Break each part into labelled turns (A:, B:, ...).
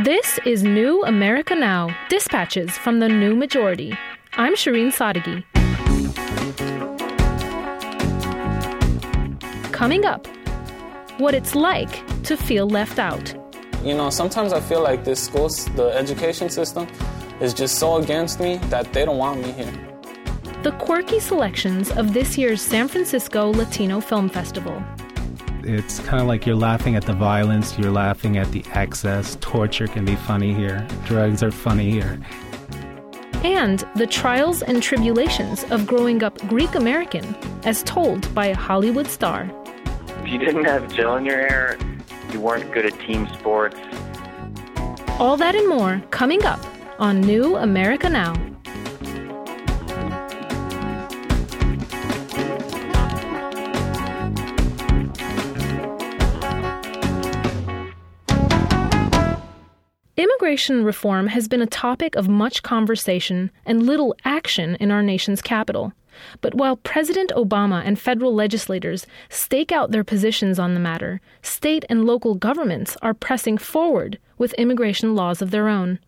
A: This is New America Now, dispatches from the new majority. I'm Shireen Sadeghi. Coming up, what it's like to feel left out.
B: You know, sometimes I feel like this school, the education system, is just so against me that they don't want me here.
A: The quirky selections of this year's San Francisco Latino Film Festival.
C: It's kind of like you're laughing at the violence, you're laughing at the excess. Torture can be funny here, drugs are funny here.
A: And the trials and tribulations of growing up Greek American, as told by a Hollywood star.
D: If you didn't have gel in your hair, you weren't good at team sports.
A: All that and more coming up on New America Now. Immigration reform has been a topic of much conversation and little action in our nation's capital. But while President Obama and federal legislators stake out their positions on the matter, state and local governments are pressing forward with immigration laws of their own.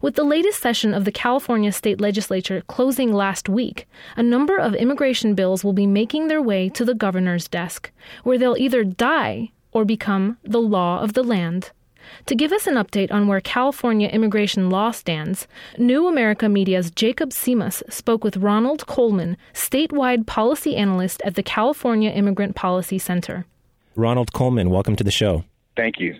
A: With the latest session of the California state legislature closing last week, a number of immigration bills will be making their way to the governor's desk, where they'll either die or become the law of the land. To give us an update on where California immigration law stands, New America Media's Jacob Simas spoke with Ronald Coleman, statewide policy analyst at the California Immigrant Policy Center.
E: Ronald Coleman, welcome to the show.
F: Thank you.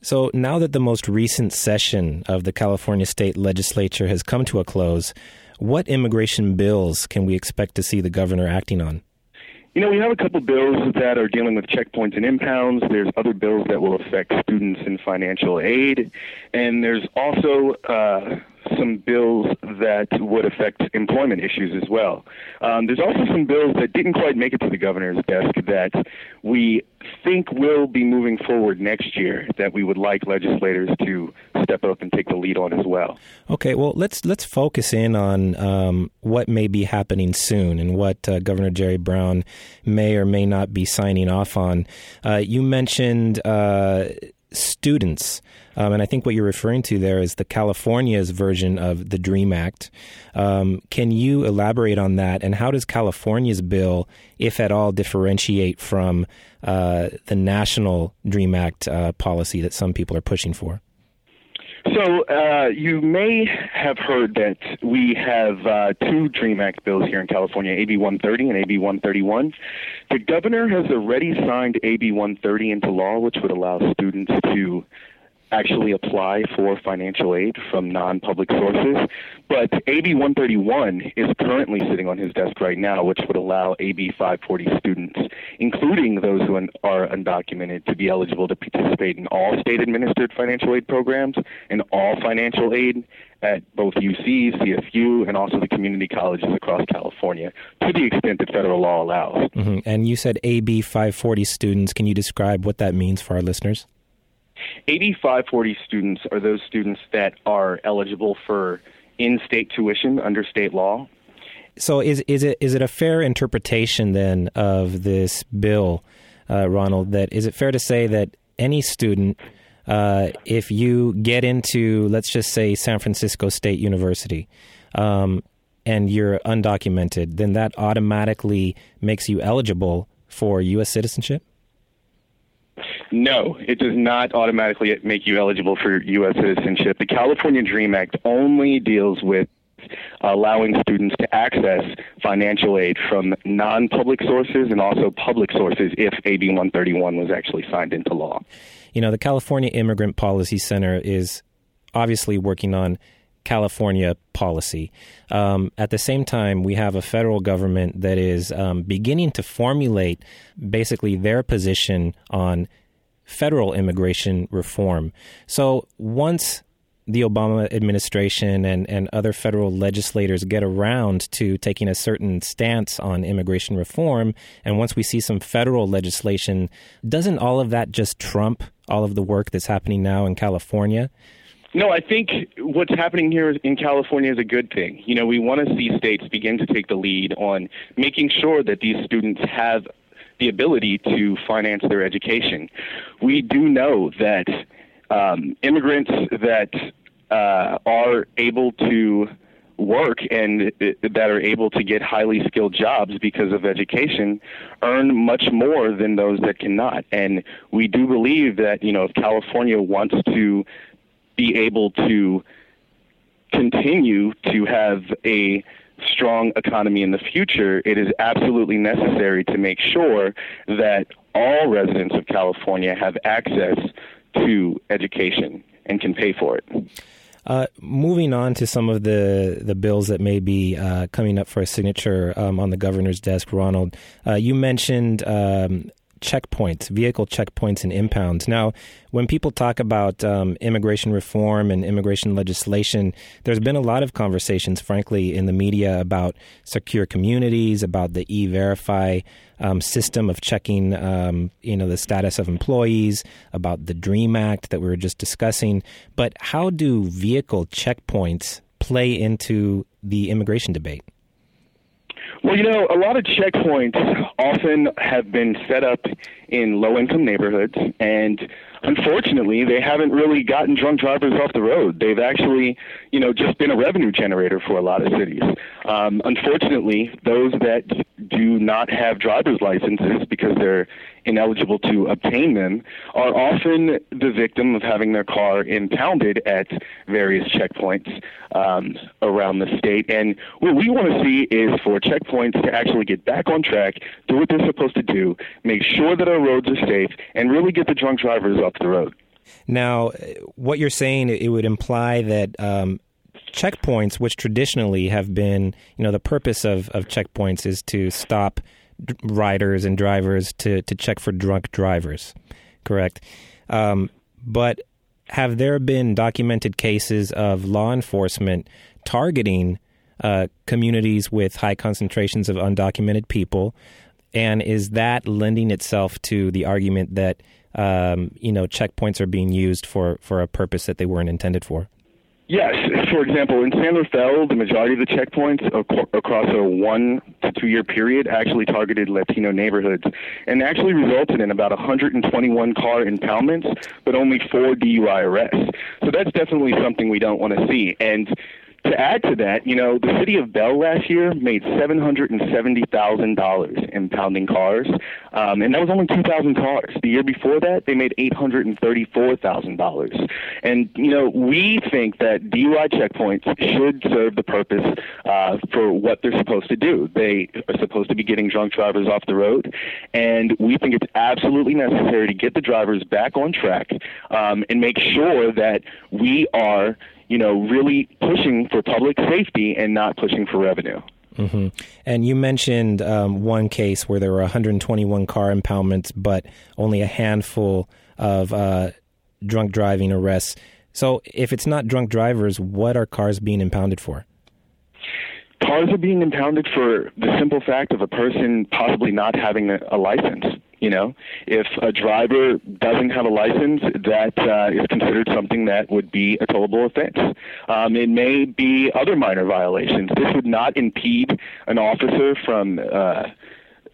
E: So, now that the most recent session of the California state legislature has come to a close, what immigration bills can we expect to see the governor acting on?
F: You know, we have a couple bills that are dealing with checkpoints and impounds. There's other bills that will affect students and financial aid. And there's also uh, some bills that would affect employment issues as well. Um, there's also some bills that didn't quite make it to the governor's desk that we think will be moving forward next year that we would like legislators to step up and take the lead on as well.
E: Okay, well let's let's focus in on um, what may be happening soon and what uh, Governor Jerry Brown may or may not be signing off on. Uh, you mentioned uh, students. Um, and I think what you're referring to there is the California's version of the DREAM Act. Um, can you elaborate on that? And how does California's bill, if at all, differentiate from uh, the national DREAM Act uh, policy that some people are pushing for?
F: So uh, you may have heard that we have uh, two DREAM Act bills here in California, AB 130 and AB 131. The governor has already signed AB 130 into law, which would allow students to actually apply for financial aid from non-public sources. But AB 131 is currently sitting on his desk right now, which would allow AB 540 students, including those who are undocumented, to be eligible to participate in all state-administered financial aid programs and all financial aid at both UC, CSU, and also the community colleges across California, to the extent that federal law allows.
E: Mm-hmm. And you said AB 540 students. Can you describe what that means for our listeners?
F: AB 540 students are those students that are eligible for in-state tuition under state law.
E: So is is it is it a fair interpretation then of this bill, uh, Ronald? That is it fair to say that any student, uh, if you get into let's just say San Francisco State University, um, and you're undocumented, then that automatically makes you eligible for U.S. citizenship?
F: No, it does not automatically make you eligible for U.S. citizenship. The California DREAM Act only deals with allowing students to access financial aid from non public sources and also public sources if AB 131 was actually signed into law.
E: You know, the California Immigrant Policy Center is obviously working on California policy. Um, at the same time, we have a federal government that is um, beginning to formulate basically their position on federal immigration reform. So once the Obama administration and, and other federal legislators get around to taking a certain stance on immigration reform, and once we see some federal legislation, doesn't all of that just trump all of the work that's happening now in California?
F: No, I think what's happening here in California is a good thing. You know, we want to see states begin to take the lead on making sure that these students have the ability to finance their education. We do know that um, immigrants that uh, are able to work and uh, that are able to get highly skilled jobs because of education earn much more than those that cannot. And we do believe that, you know, if California wants to be able to continue to have a strong economy in the future, it is absolutely necessary to make sure that all residents of California have access to education and can pay for it.
E: Uh, moving on to some of the, the bills that may be uh, coming up for a signature um, on the governor's desk, Ronald, uh, you mentioned um, checkpoints, vehicle checkpoints and impounds. Now, when people talk about um, immigration reform and immigration legislation, there's been a lot of conversations, frankly, in the media about secure communities, about the e-verify um, system of checking, um, you know, the status of employees, about the DREAM Act that we were just discussing. But how do vehicle checkpoints play into the immigration debate?
F: Well, you know, a lot of checkpoints often have been set up in low income neighborhoods, and unfortunately, they haven't really gotten drunk drivers off the road. They've actually, you know, just been a revenue generator for a lot of cities. Um, unfortunately, those that do not have driver's licenses because they're ineligible to obtain them are often the victim of having their car impounded at various checkpoints um, around the state. And what we want to see is for checkpoints to actually get back on track, do what they're supposed to do, make sure that our roads are safe, and really get the drunk drivers off the road.
E: Now, what you're saying, it would imply that um, checkpoints, which traditionally have been, you know, the purpose of, of checkpoints is to stop riders and drivers to, to check for drunk drivers, correct? Um, but have there been documented cases of law enforcement targeting uh, communities with high concentrations of undocumented people? And is that lending itself to the argument that um, you know checkpoints are being used for, for a purpose that they weren't intended for?
F: Yes. For example, in San Rafael, the majority of the checkpoints ac- across a one to two year period actually targeted Latino neighborhoods and actually resulted in about 121 car impoundments, but only four DUI arrests. So that's definitely something we don't want to see. And to add to that, you know, the city of Bell last year made seven hundred and seventy thousand dollars impounding cars, um, and that was only two thousand cars. The year before that, they made eight hundred and thirty-four thousand dollars. And you know, we think that DUI checkpoints should serve the purpose uh, for what they're supposed to do. They are supposed to be getting drunk drivers off the road, and we think it's absolutely necessary to get the drivers back on track um, and make sure that we are you know, really pushing for public safety and not pushing for revenue.
E: Mm-hmm. And you mentioned um, one case where there were 121 car impoundments, but only a handful of uh, drunk driving arrests. So, if it's not drunk drivers, what are cars being impounded for?
F: Cars are being impounded for the simple fact of a person possibly not having a, a license. You know, if a driver doesn't have a license, that uh, is considered something that would be a towable offense. Um, it may be other minor violations. This would not impede an officer from uh,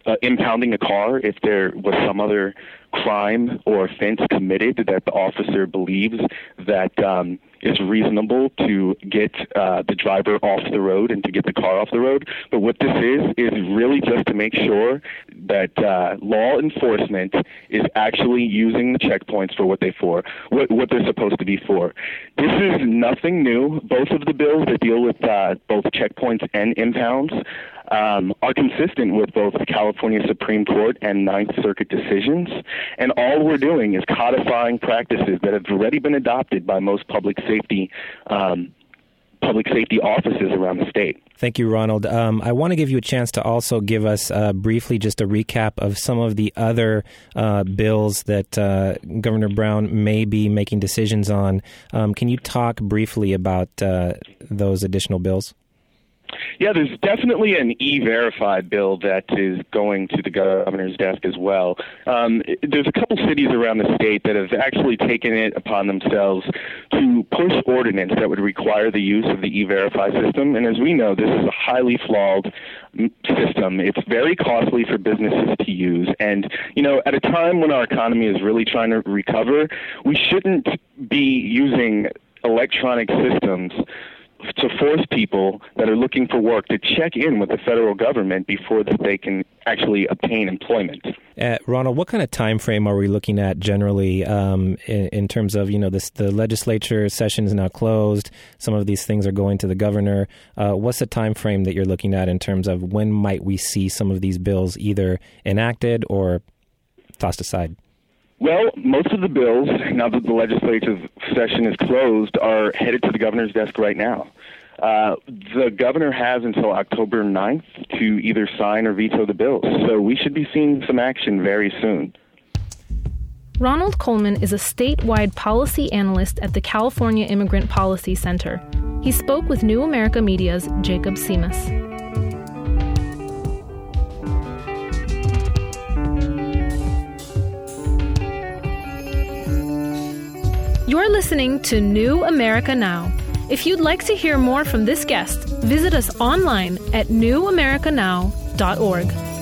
F: uh, impounding a car if there was some other crime or offense committed that the officer believes that um, is reasonable to get uh, the driver off the road and to get the car off the road. But what this is is really just to make sure that uh, law enforcement is actually using the checkpoints for what they for what, what they're supposed to be for. This is nothing new. Both of the bills that deal with uh, both checkpoints and impounds um, are consistent with both the California Supreme Court and Ninth Circuit decisions. And all we're doing is codifying practices that have already been adopted by most public safety. Um, public safety offices around the state.
E: Thank you, Ronald. Um, I want to give you a chance to also give us uh, briefly just a recap of some of the other uh, bills that uh, Governor Brown may be making decisions on. Um, can you talk briefly about uh, those additional bills?
F: Yeah, there's definitely an e-verify bill that is going to the governor's desk as well. Um, there's a couple cities around the state that have actually taken it upon themselves to push ordinance that would require the use of the e-verify system. And as we know, this is a highly flawed system. It's very costly for businesses to use. And, you know, at a time when our economy is really trying to recover, we shouldn't be using electronic systems to force people that are looking for work to check in with the federal government before that they can actually obtain employment.
E: Uh, Ronald, what kind of time frame are we looking at generally um, in, in, terms of you know this, the legislature session is now closed? Some of these things are going to the governor. Uh, what's the time frame that you're looking at in terms of when might we see some of these bills either enacted or tossed aside?
F: Well, most of the bills, now that the legislative session is closed, are headed to the governor's desk right now. Uh, the governor has until October 9th to either sign or veto the bills, so we should be seeing some action very soon.
A: Ronald Coleman is a statewide policy analyst at the California Immigrant Policy Center. He spoke with New America Media's Jacob Simas. You're listening to New America Now. If you'd like to hear more from this guest, visit us online at newamericanow.org.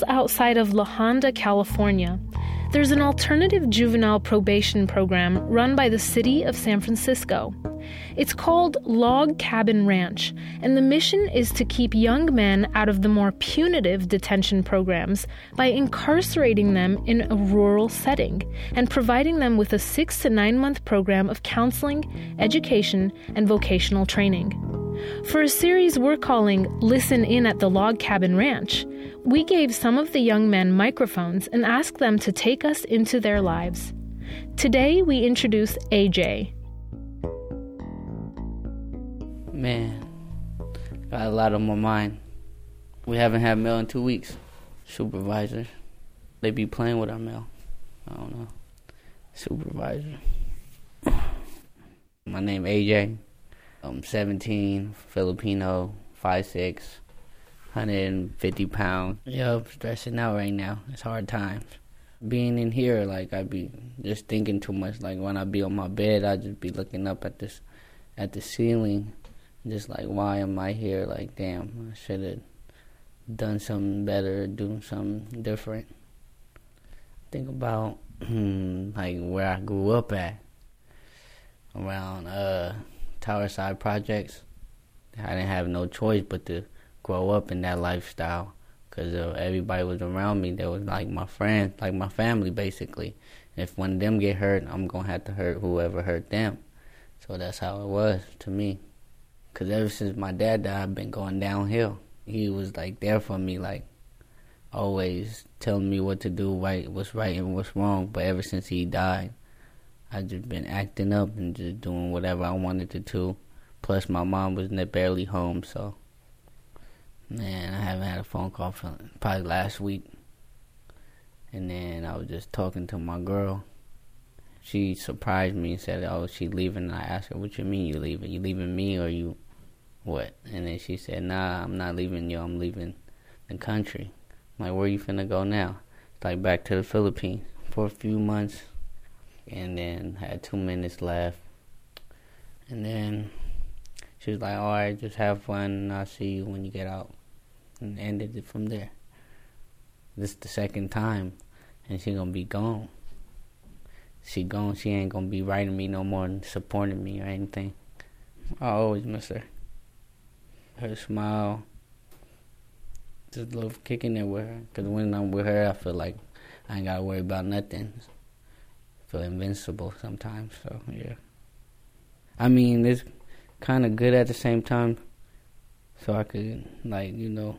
A: hills outside of La Honda, California, there's an alternative juvenile probation program run by the city of San Francisco. It's called Log Cabin Ranch, and the mission is to keep young men out of the more punitive detention programs by incarcerating them in a rural setting and providing them with a six to nine month program of counseling, education, and vocational training. For a series we're calling Listen In at the Log Cabin Ranch, we gave some of the young men microphones and asked them to take us into their lives. Today, we introduce AJ.
G: Man, got a lot on my mind. We haven't had mail in two weeks. Supervisor, they be playing with our mail. I don't know. Supervisor. My name AJ. I'm 17, Filipino, 5'6", 150 pounds. Yup, stressing out right now. It's hard times. Being in here, like I be just thinking too much. Like when I be on my bed, I just be looking up at this, at the ceiling, just like why am I here? Like damn, I should have done something better, do something different. Think about like where I grew up at, around uh Tower Side Projects. I didn't have no choice but to grow up in that lifestyle because uh, everybody was around me. They was like my friends, like my family, basically. If one of them get hurt, I'm gonna have to hurt whoever hurt them. So that's how it was to me. Cause ever since my dad died, I've been going downhill. He was like there for me, like always telling me what to do, right, what's right and what's wrong. But ever since he died, I just been acting up and just doing whatever I wanted to do. Plus, my mom was barely home, so man, I haven't had a phone call for probably last week. And then I was just talking to my girl. She surprised me and said, "Oh, she leaving." And I asked her, "What you mean you leaving? You leaving me or you what?" And then she said, "Nah, I'm not leaving you. I'm leaving the country." I'm like, "Where you finna go now?" It's like back to the Philippines for a few months and then had two minutes left. And then she was like, "All right, just have fun, and I'll see you when you get out." And ended it from there. This is the second time, and she gonna be gone. She gone. She ain't gonna be writing me no more and supporting me or anything. I always miss her. Her smile, just love kicking it with her. Cause when I'm with her, I feel like I ain't gotta worry about nothing feel invincible sometimes. So yeah. I mean, it's kind of good at the same time, so I could like you know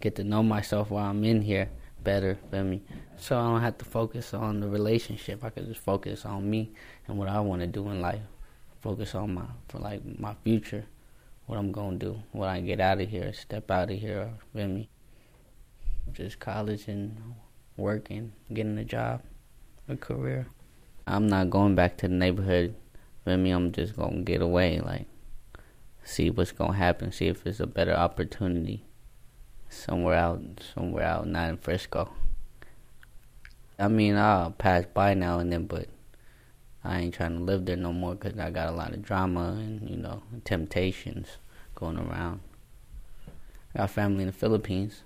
G: get to know myself while I'm in here better. Feel me? So I don't have to focus on the relationship. I could just focus on me and what I want to do in life. Focus on my for like my future, what I'm gonna do when I get out of here, step out of here. Feel me? Just college and working, getting a job, a career. I'm not going back to the neighborhood. Feel me? I'm just gonna get away, like see what's gonna happen, see if it's a better opportunity somewhere out, somewhere out, not in Frisco. I mean, I'll pass by now and then, but I ain't trying to live there no more because I got a lot of drama and you know temptations going around. I got family in the Philippines.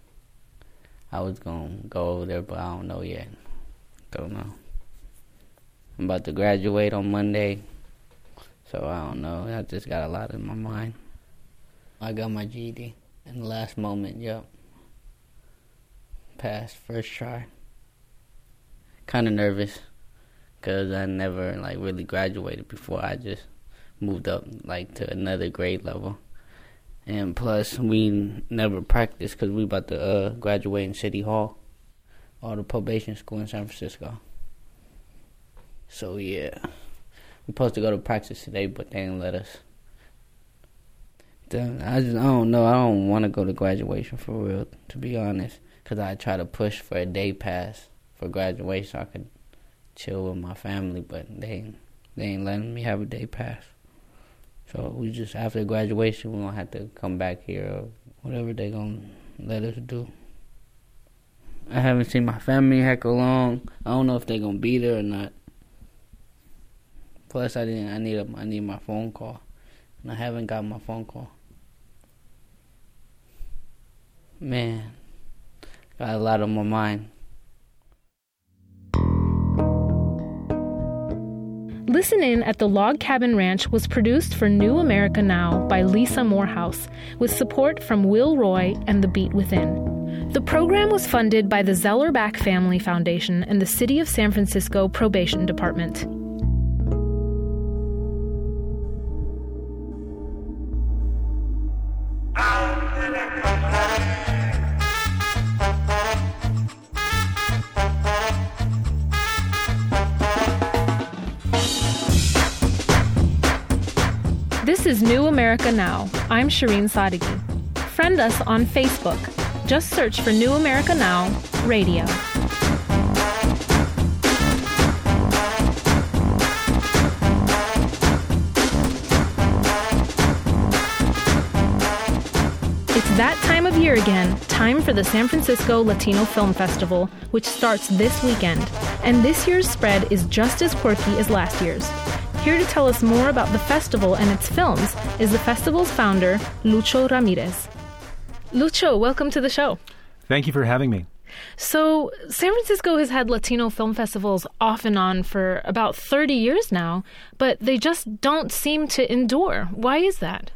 G: I was gonna go over there, but I don't know yet. Don't know. I'm about to graduate on Monday, so I don't know. I just got a lot in my mind. I got my GED in the last moment. Yep, passed first try. Kind of nervous because I never like really graduated before. I just moved up like to another grade level. And plus, we never practiced because we about to uh, graduate in City Hall, or the probation school in San Francisco. So yeah, we supposed to go to practice today, but they didn't let us. I just I don't know. I don't want to go to graduation for real, to be honest, because I try to push for a day pass for graduation so I could chill with my family, but they they ain't letting me have a day pass. So we just after graduation, we gonna have to come back here or whatever they gonna let us do. I haven't seen my family heck long. I don't know if they gonna be there or not. Plus, I didn't. I need a, I need my phone call, and I haven't got my phone call. Man, got a lot on my mind.
A: Listen In at the Log Cabin Ranch was produced for New America Now by Lisa Morehouse, with support from Will Roy and The Beat Within. The program was funded by the Zellerbach Family Foundation and the City of San Francisco Probation Department. America Now. I'm Shireen Sadeghi. Friend us on Facebook. Just search for New America Now Radio. It's that time of year again, time for the San Francisco Latino Film Festival, which starts this weekend. And this year's spread is just as quirky as last year's. Here to tell us more about the festival and its films is the festival's founder, Lucho Ramirez. Lucho, welcome to the show.
C: Thank you for having me.
A: So, San Francisco has had Latino film festivals off and on for about 30 years now, but they just don't seem to endure. Why is that?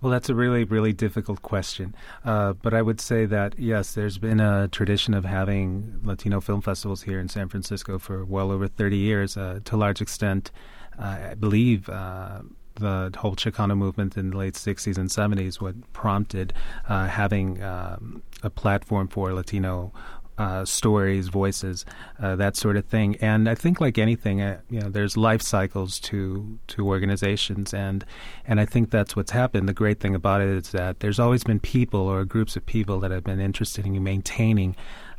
C: Well, that's a really, really difficult question. Uh, but I would say that, yes, there's been a tradition of having Latino film festivals here in San Francisco for well over 30 years. Uh, to a large extent, I believe uh, the whole Chicano movement in the late 60s and 70s what prompted uh, having um, a platform for Latino uh, stories, voices, uh, that sort of thing. And I think, like anything, uh, you know, there's life cycles to to organizations, and and I think that's what's happened. The great thing about it is that there's always been people or groups of people that have been interested in maintaining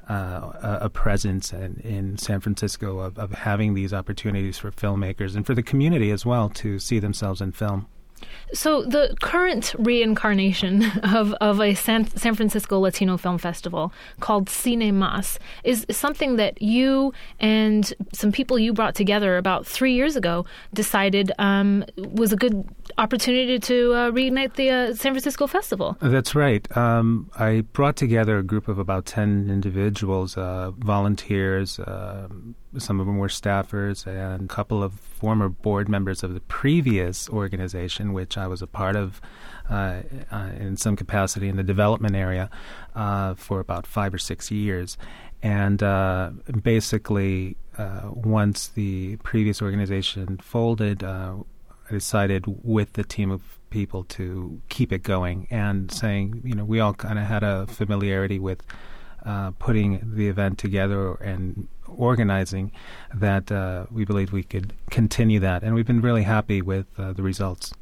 C: uh, a presence in, in San Francisco of, of having these opportunities for filmmakers and for the community as well to see themselves in film.
A: So the current reincarnation of, of a San, San Francisco Latino Film Festival called Cine Mas is, something that you and some people you brought together about three years ago decided um, was a good opportunity to uh, reignite the uh, San Francisco Festival.
C: That's right. Um, I brought together a group of about 10 individuals, uh, volunteers, um, some of them were staffers and a couple of former board members of the previous organization, which I was a part of uh, uh, in some capacity in the development area uh, for about five or six years. And uh, basically, uh, once the previous organization folded, uh, I decided with the team of people to keep it going and saying, you know, we all kind of had a familiarity with uh, putting the event together and organizing that uh, we believe we could continue that. And we've been really happy with uh, the results.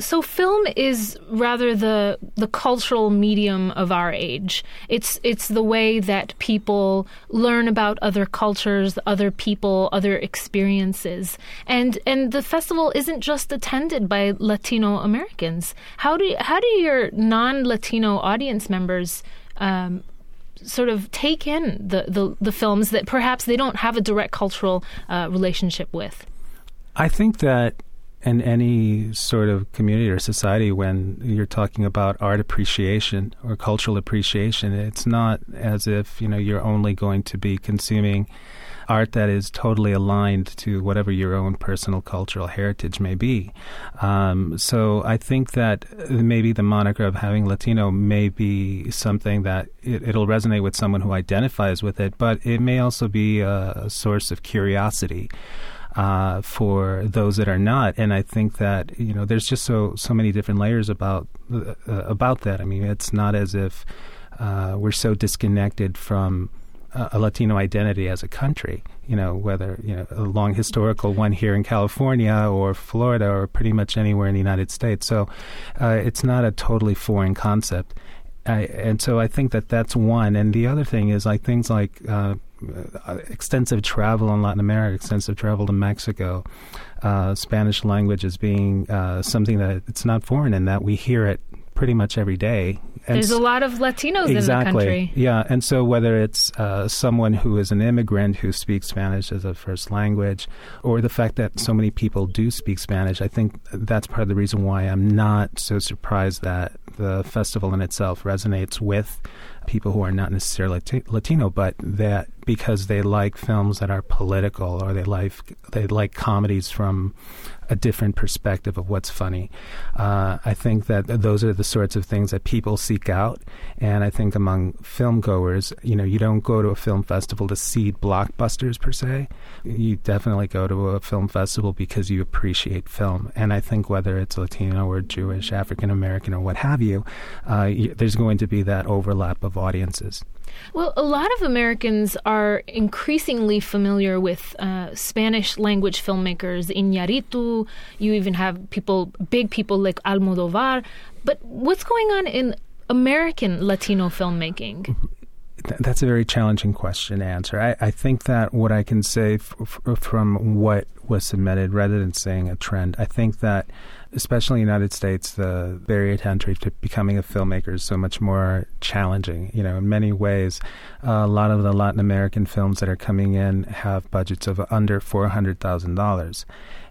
A: So film is rather the the cultural medium of our age. It's it's the way that people learn about other cultures, other people, other experiences. And and the festival isn't just attended by Latino Americans. How do how do your non-Latino audience members um, sort of take in the, the, the films that perhaps they don't have a direct cultural uh, relationship with?
C: I think that in any sort of community or society, when you're talking about art appreciation or cultural appreciation, it's not as if you know you're only going to be consuming art that is totally aligned to whatever your own personal cultural heritage may be. Um, so I think that maybe the moniker of having Latino may be something that it, will resonate with someone who identifies with it, but it may also be a, a source of curiosity. Uh, for those that are not, and I think that you know there's just so so many different layers about uh, about that. I mean, it's not as if uh, we're so disconnected from a Latino identity as a country. You know, whether you know a long historical one here in California or Florida or pretty much anywhere in the United States. So uh, it's not a totally foreign concept. I, and so I think that that's one. And the other thing is like things like uh, extensive travel in Latin America, extensive travel to Mexico, uh, Spanish language as being uh, something that it's not foreign in that we hear it pretty much every day
A: and There's a lot of Latinos
C: exactly,
A: in the country.
C: Yeah, and so whether it's uh, someone who is an immigrant who speaks Spanish as a first language, or the fact that so many people do speak Spanish, I think that's part of the reason why I'm not so surprised that the festival in itself resonates with people who are not necessarily Latino, but that because they like films that are political or they like they like comedies from a different perspective of what's funny. Uh, I think that those are the sorts of things that people seek out, and I think among film goers, you know, you don't go to a film festival to see blockbusters per se. You definitely go to a film festival because you appreciate film, and I think whether it's Latino or Jewish, African American, or what have you, uh, there's going to be that overlap of audiences.
A: Well, a lot of Americans are increasingly familiar with uh, Spanish language filmmakers Iñárritu. You even have people, big people like Almodovar. But what's going on in American Latino filmmaking?
C: That's a very challenging question to answer. I, I think that what I can say f- f- from what was submitted, rather than saying a trend, I think that especially in the United States, the barrier to entry to becoming a filmmaker is so much more challenging. You know, in many ways, a lot of the Latin American films that are coming in have budgets of under four hundred thousand dollars,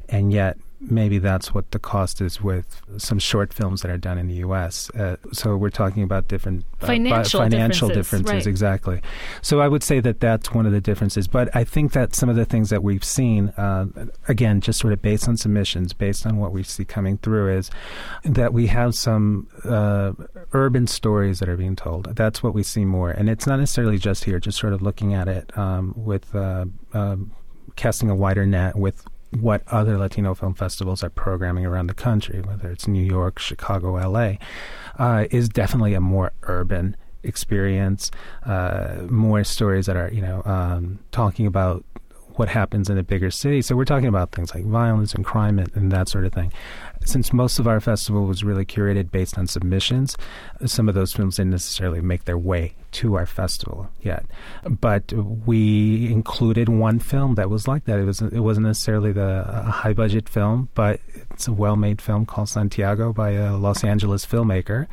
C: and yet maybe that's what the cost is with some short films that are done in the U.S. Uh, so we're talking about different
A: uh, financial,
C: financial
A: differences,
C: differences
A: right.
C: exactly. So I would say that that's one of the differences. But I think that some of the things that we've seen, uh, again, just sort of based on submissions, based on what we see coming through, is that we have some uh, urban stories that are being told. That's what we see more, and it's not necessarily just here. Just sort of looking at it um, with. Uh, um, casting a wider net with what other Latino film festivals are programming around the country, whether it's New York, Chicago, LA, uh, is definitely a more urban experience. Uh, more stories that are, you know, um, talking about what happens in a bigger city. So we're talking about things like violence and crime and, and, that sort of thing. Since most of our festival was really curated based on submissions, some of those films didn't necessarily make their way to our festival yet. But we included one film that was like that. It was it wasn't necessarily the high budget film, but it's a well made film called Santiago by a Los Angeles filmmaker.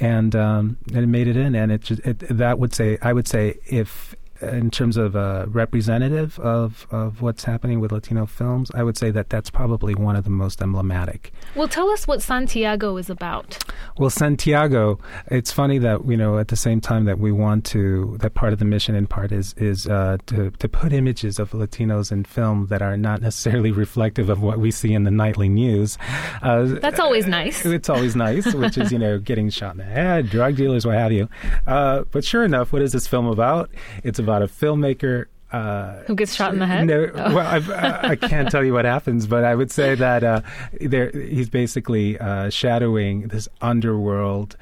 C: And um, and it made it in, and it, just, it that would say I would say if in terms of a representative of, of what's happening with Latino films, I would say that that's probably one of the most emblematic.
A: Well, tell us what Santiago is about.
C: Well, Santiago, it's funny that you know at the same time that we want to that part of the mission in part is is uh, to to put images of Latinos in film that are not necessarily reflective of what we see in the nightly news.
A: Uh, that's always nice.
C: It's always nice, which is you know getting shot in the head, drug dealers, what have you. Uh, but sure enough, what is this film about? It's about a filmmaker Uh,
A: Who gets shot in the head?
C: No,
A: Oh.
C: well, I, I can't tell you what happens, but I would say that uh, there, he's basically uh, shadowing this underworld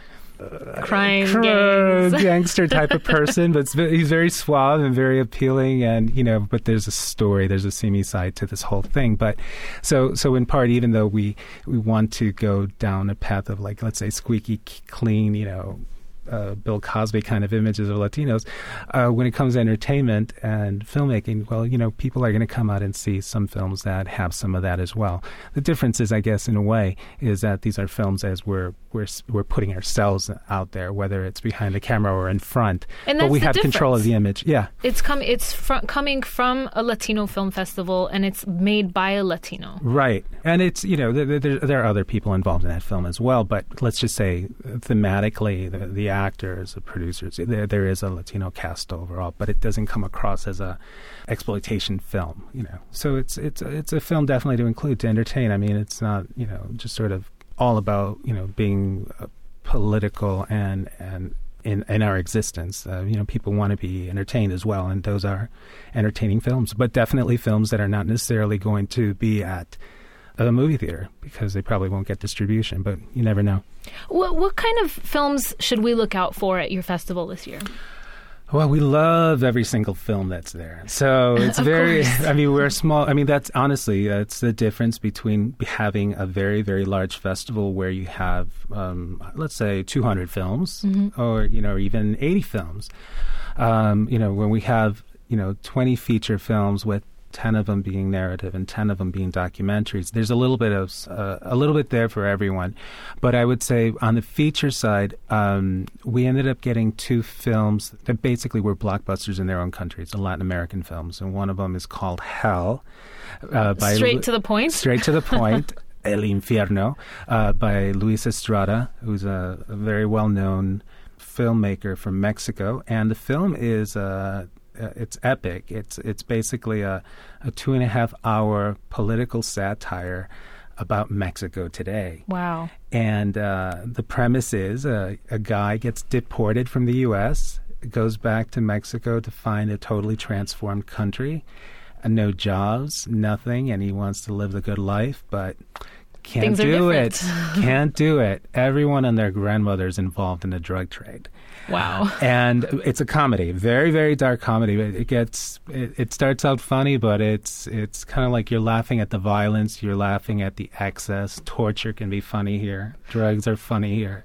A: Crime
C: cr-
A: gangs.
C: gangster type of person, but he's very suave and very appealing, and you know. But there's a story, there's a seamy side to this whole thing. But so so in part, even though we we want to go down a path of like let's say squeaky clean, you know. Uh, Bill Cosby kind of images of Latinos. Uh, when it comes to entertainment and filmmaking, well, you know, people are going to come out and see some films that have some of that as well. The difference is, I guess, in a way, is that these are films as we're we're we're putting ourselves out there, whether it's behind the camera or in front.
A: And
C: but we have control of the image. Yeah,
A: It's com- It's fr- coming from a Latino film festival, and it's made by a Latino.
C: right. And it's you know there, there, there are other people involved in that film as well. But let's just say thematically, the, the actors, the producers, there there is a Latino cast overall, but it doesn't come across as a exploitation film. You know, so it's it's it's a film definitely to include to entertain. I mean, it's not you know just sort of all about you know being uh, political and and in, in our existence. Uh, you know, people want to be entertained as well, and those are entertaining films, but definitely films that are not necessarily going to be at a movie theater because they probably won't get distribution, but you never know.
A: What, what kind of films should we look out for at your festival this year?
C: Well, we love every single film that's there. So it's very,
A: course.
C: I mean, we're small. I mean, that's honestly, that's the difference between having a very, very large festival where you have, um, let's say, 200 films or, you know, even 80 films. Um, you know, when we have, you know, 20 feature films with 10 of them being narrative and 10 of them being documentaries. There's a little bit of uh, a little bit there for everyone. But I would say on the feature side, um, we ended up getting two films that basically were blockbusters in their own countries, the Latin American films. And one of them is called Hell. Uh, by
A: Straight
C: Lu-
A: to the point.
C: Straight to the point. El Infierno uh, by Luis Estrada, who's a, a very well known filmmaker from Mexico. And the film is. Uh, uh, it's epic. It's it's basically a, a two and a half hour political satire about Mexico today.
A: Wow.
C: And uh, the premise is uh, a guy gets deported from the U.S., goes back to Mexico to find a totally transformed country, uh, no jobs, nothing, and he wants to live the good life, but can't
A: Things
C: do it. can't do it. Everyone and their grandmother is involved in the drug trade.
A: Wow.
C: And it's a comedy, very, very dark comedy. It, gets, it, it starts out funny, but it's it's kind of like you're laughing at the violence, you're laughing at the excess. Torture can be funny here. Drugs are funny here,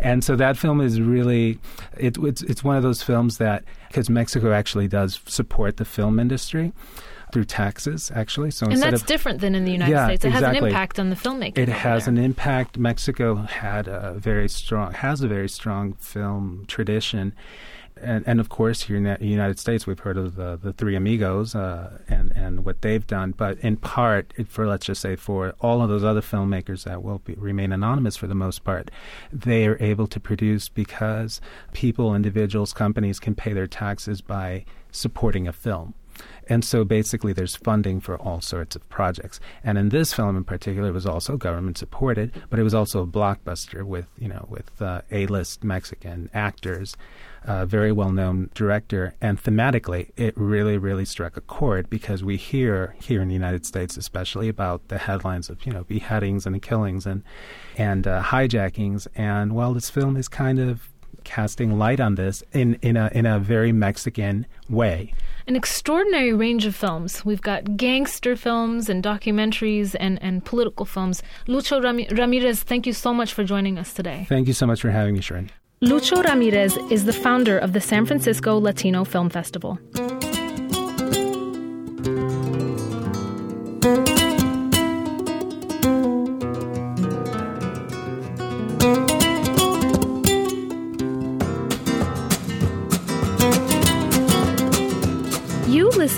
C: and so that film is really, it, it's it's one of those films that because Mexico actually does support the film industry through taxes, actually. So
A: And that's
C: of
A: different than in the United
C: Yeah,
A: States. It has an impact on the filmmaking.
C: it has
A: there.
C: an impact. Mexico had a very strong, has a very strong film tradition, and and of course here in the United States we've heard of the the Three Amigos uh, and and what they've done. But in part, for let's just say for all of those other filmmakers that will be, remain anonymous for the most part, they are able to produce because people, individuals, companies can pay their taxes by supporting a film. And so basically, there's funding for all sorts of projects. And in this film in particular, it was also government supported, but it was also a blockbuster with, you know, with uh, A-list Mexican actors, uh, very well-known director, and thematically, it really, really struck a chord because we hear here in the United States, especially about the headlines of, you know, beheadings and killings and and uh, hijackings. And while this film is kind of casting light on this in, in a in a very Mexican way.
A: An extraordinary range of films. We've got gangster films and documentaries and, and political films. Lucho Rami- Ramirez, thank you so much for joining us today.
C: Thank you so much for having me, Sharon.
A: Lucho Ramirez is the founder of the San Francisco Latino Film Festival.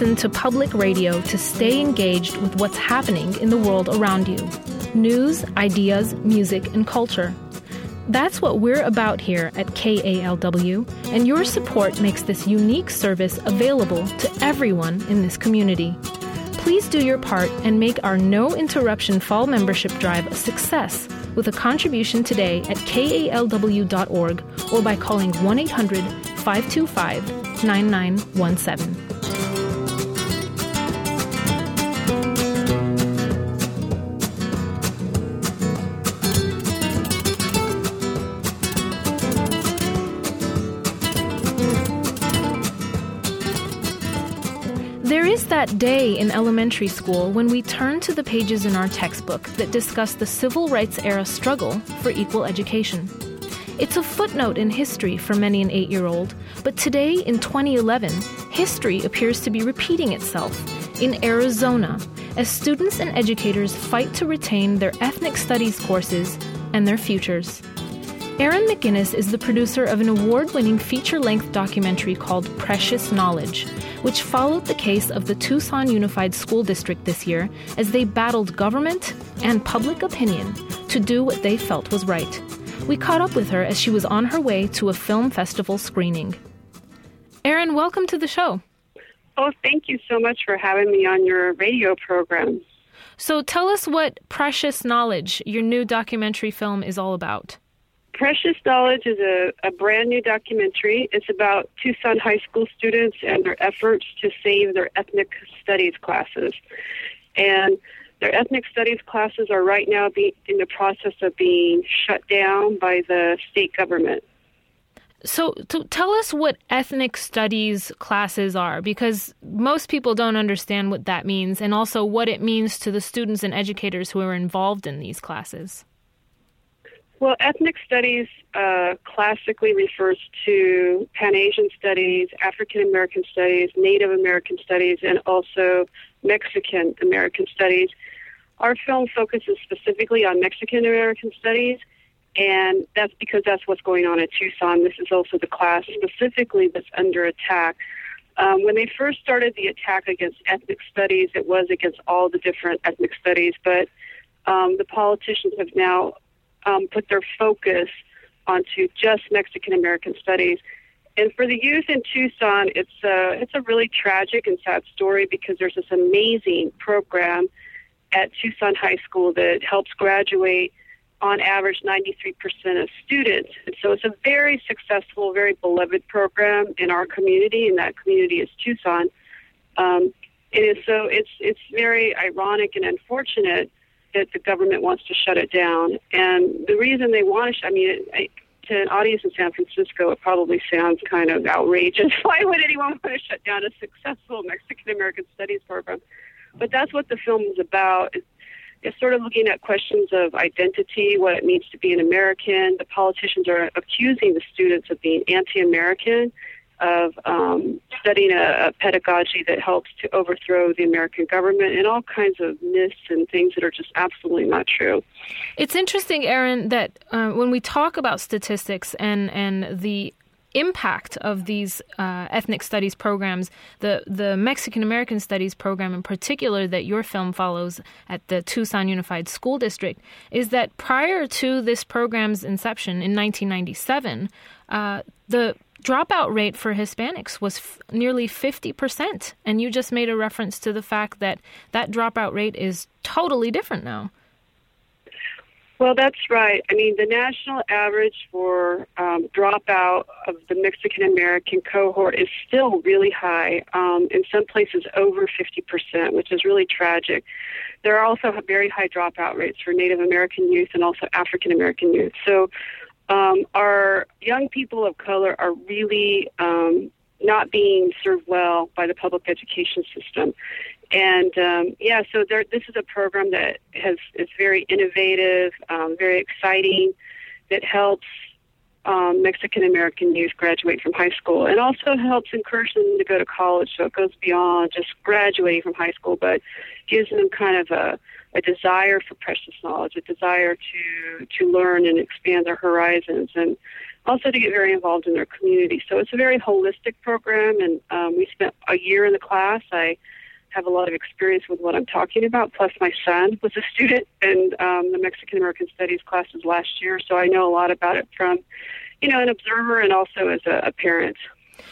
A: Listen to public radio to stay engaged with what's happening in the world around you news, ideas, music, and culture. That's what we're about here at KALW, and your support makes this unique service available to everyone in this community. Please do your part and make our no interruption fall membership drive a success with a contribution today at kalw.org or by calling 1 800 525 9917. That day in elementary school when we turned to the pages in our textbook that discuss the civil rights era struggle for equal education. It's a footnote in history for many an eight year old, but today in 2011, history appears to be repeating itself in Arizona as students and educators fight to retain their ethnic studies courses and their futures. Eren McGinnis is the producer of an award winning feature length documentary called Precious Knowledge, which followed the case of the Tucson Unified School District this year as they battled government and public opinion to do what they felt was right. We caught up with her as she was on her way to a film festival screening. Eren, welcome to the show.
H: Oh, thank you so much for having me on your radio program.
A: So tell us what Precious Knowledge, your new documentary film, is all about.
H: Precious Knowledge is a, a brand new documentary. It's about Tucson High School students and their efforts to save their ethnic studies classes. And their ethnic studies classes are right now be, in the process of being shut down by the state government.
A: So, to tell us what ethnic studies classes are, because most people don't understand what that means, and also what it means to the students and educators who are involved in these classes.
H: Well, ethnic studies uh, classically refers to Pan Asian studies, African American studies, Native American studies, and also Mexican American studies. Our film focuses specifically on Mexican American studies, and that's because that's what's going on at Tucson. This is also the class specifically that's under attack. Um, when they first started the attack against ethnic studies, it was against all the different ethnic studies, but um, the politicians have now um, put their focus onto just Mexican American studies. And for the youth in Tucson, it's a, it's a really tragic and sad story because there's this amazing program at Tucson High School that helps graduate on average 93% of students. And so it's a very successful, very beloved program in our community, and that community is Tucson. Um, is so it's it's very ironic and unfortunate that the government wants to shut it down. And the reason they want to, sh- I mean, it, to an audience in San Francisco, it probably sounds kind of outrageous. Why would anyone want to shut down a successful Mexican American Studies program? But that's what the film is about. It's, sort of looking at questions of identity, what it means to be an American. The politicians are accusing the students of being anti-American, of um, studying a, a pedagogy that helps to overthrow the American government, and all kinds of myths and things that are just absolutely not true.
A: It's interesting, Eren, that uh, when we talk about statistics and and the impact of these uh, ethnic studies programs, the the Mexican American Studies program in particular that your film follows at the Tucson Unified School District, is that prior to this program's inception in 1997, uh, the dropout rate for Hispanics was f- nearly 50%. And you just made a reference to the fact that that dropout rate is totally different now.
H: Well, that's right. I mean, the national average for um, dropout of the Mexican American cohort is still really high. Um, in some places, over 50%, which is really tragic. There are also very high dropout rates for Native American youth and also African American youth. So, um, our young people of color are really um, not being served well by the public education system. And um, yeah, so there, this is a program that has is very innovative, um, very exciting, that helps um, Mexican American youth graduate from high school, and also helps encourage them to go to college. So it goes beyond just graduating from high school, but gives them kind of a, a desire for precious knowledge, a desire to to learn and expand their horizons, and also to get very involved in their community. So it's a very holistic program, and um, we spent a year in the class. I have a lot of experience with what I'm talking about. Plus, my son was a student in um, the Mexican American Studies classes last year, so I know a lot about it from, you know, an observer and also as a, a parent.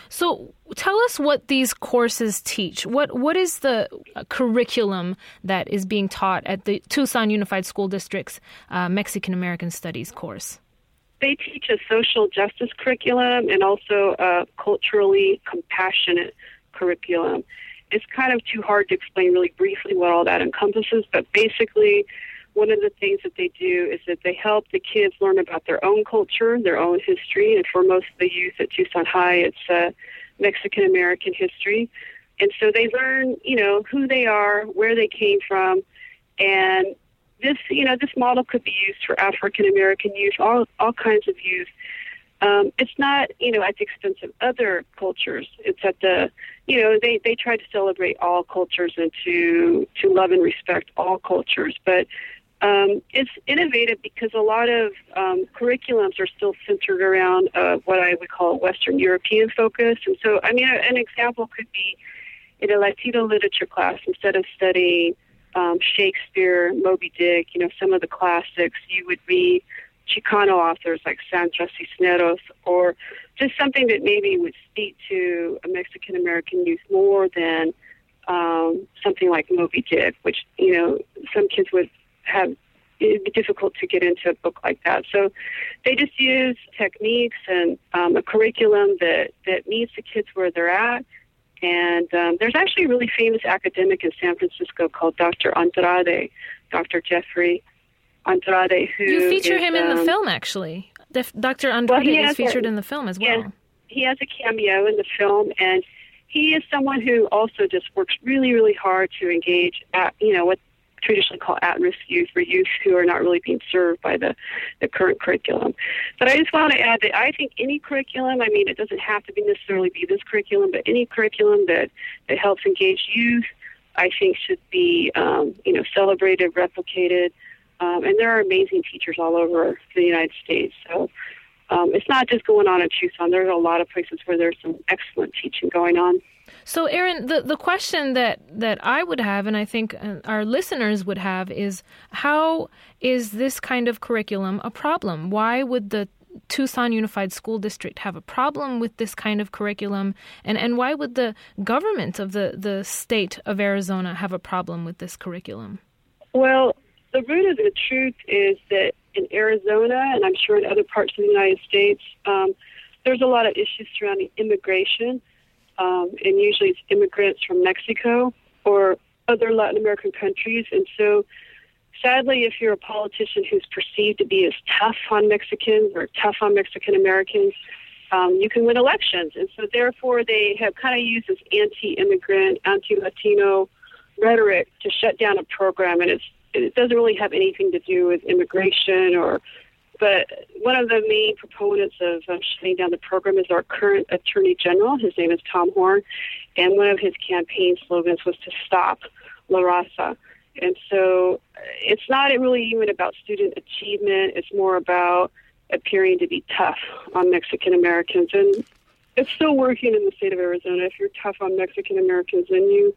A: So, tell us what these courses teach. What what is the curriculum that is being taught at the Tucson Unified School District's uh, Mexican American Studies course?
H: They teach a social justice curriculum and also a culturally compassionate curriculum it's kind of too hard to explain really briefly what all that encompasses, but basically, one of the things that they do is that they help the kids learn about their own culture, their own history, and for most of the youth at Tucson High, it's uh, Mexican American history. and so they learn, you know, who they are, where they came from, and this, you know, this model could be used for African American youth, all all kinds of youth. Um, it's not, you know, at the expense of other cultures. It's at the, you know, they they try to celebrate all cultures and to to love and respect all cultures, but um, it's innovative because a lot of um, curriculums are still centered around uh, what I would call Western European focus. And so, I mean, an example could be in a Latino literature class, instead of studying um, Shakespeare, Moby Dick, you know, some of the classics, you would read Chicano authors like Sandra Cisneros, or just something that maybe would speak to a Mexican American youth more than um, something like Moby Dick, which you know some kids would have it'd be difficult to get into a book like that. So they just use techniques and um, a curriculum that that meets the kids where they're at. And um, there's actually a really famous academic in San Francisco called Dr. Andrade, Dr. Jeffrey Andrade, who
A: you feature
H: is,
A: him in the
H: um,
A: film actually. The, Dr. Andrade
H: he
A: is
H: has a-
A: featured in the film as well.
H: yeah, he has a cameo in the film, and he is someone who also just works really, really hard to engage at you know what traditionally call at-risk youth or youth who are not really being served by the the current curriculum. But I just want to add that I think any curriculum, I mean, it doesn't have to be necessarily be this curriculum, but any curriculum that that helps engage youth, I think should be um, you know celebrated, replicated. Um, and there are amazing teachers all over the United States. So um, it's not just going on in Tucson. There's a lot of places where there's some excellent teaching going on.
A: So, Eren, the, the question that, that I would have, and I think uh, our listeners would have, is how is this kind of curriculum a problem? Why would the Tucson Unified School District have a problem with this kind of curriculum? And, and why would the government of the, the state of Arizona have a problem with this curriculum?
H: Well, the root of the truth is that in Arizona, and I'm sure in other parts of the United States, um, there's a lot of issues surrounding immigration, um, and usually it's immigrants from Mexico or other Latin American countries. And so, sadly, if you're a politician who's perceived to be as tough on Mexicans or tough on Mexican Americans, um, you can win elections. And so, therefore, they have kind of used this anti-immigrant, anti-Latino rhetoric to shut down a program, and it's it doesn't really have anything to do with immigration or. But one of the main proponents of uh, shutting down the program is our current Attorney General. His name is Tom Horne, and one of his campaign slogans was to stop La Raza. And so uh, it's not really even about student achievement. It's more about appearing to be tough on Mexican Americans. And it's still working in the state of Arizona. If you're tough on Mexican Americans, then you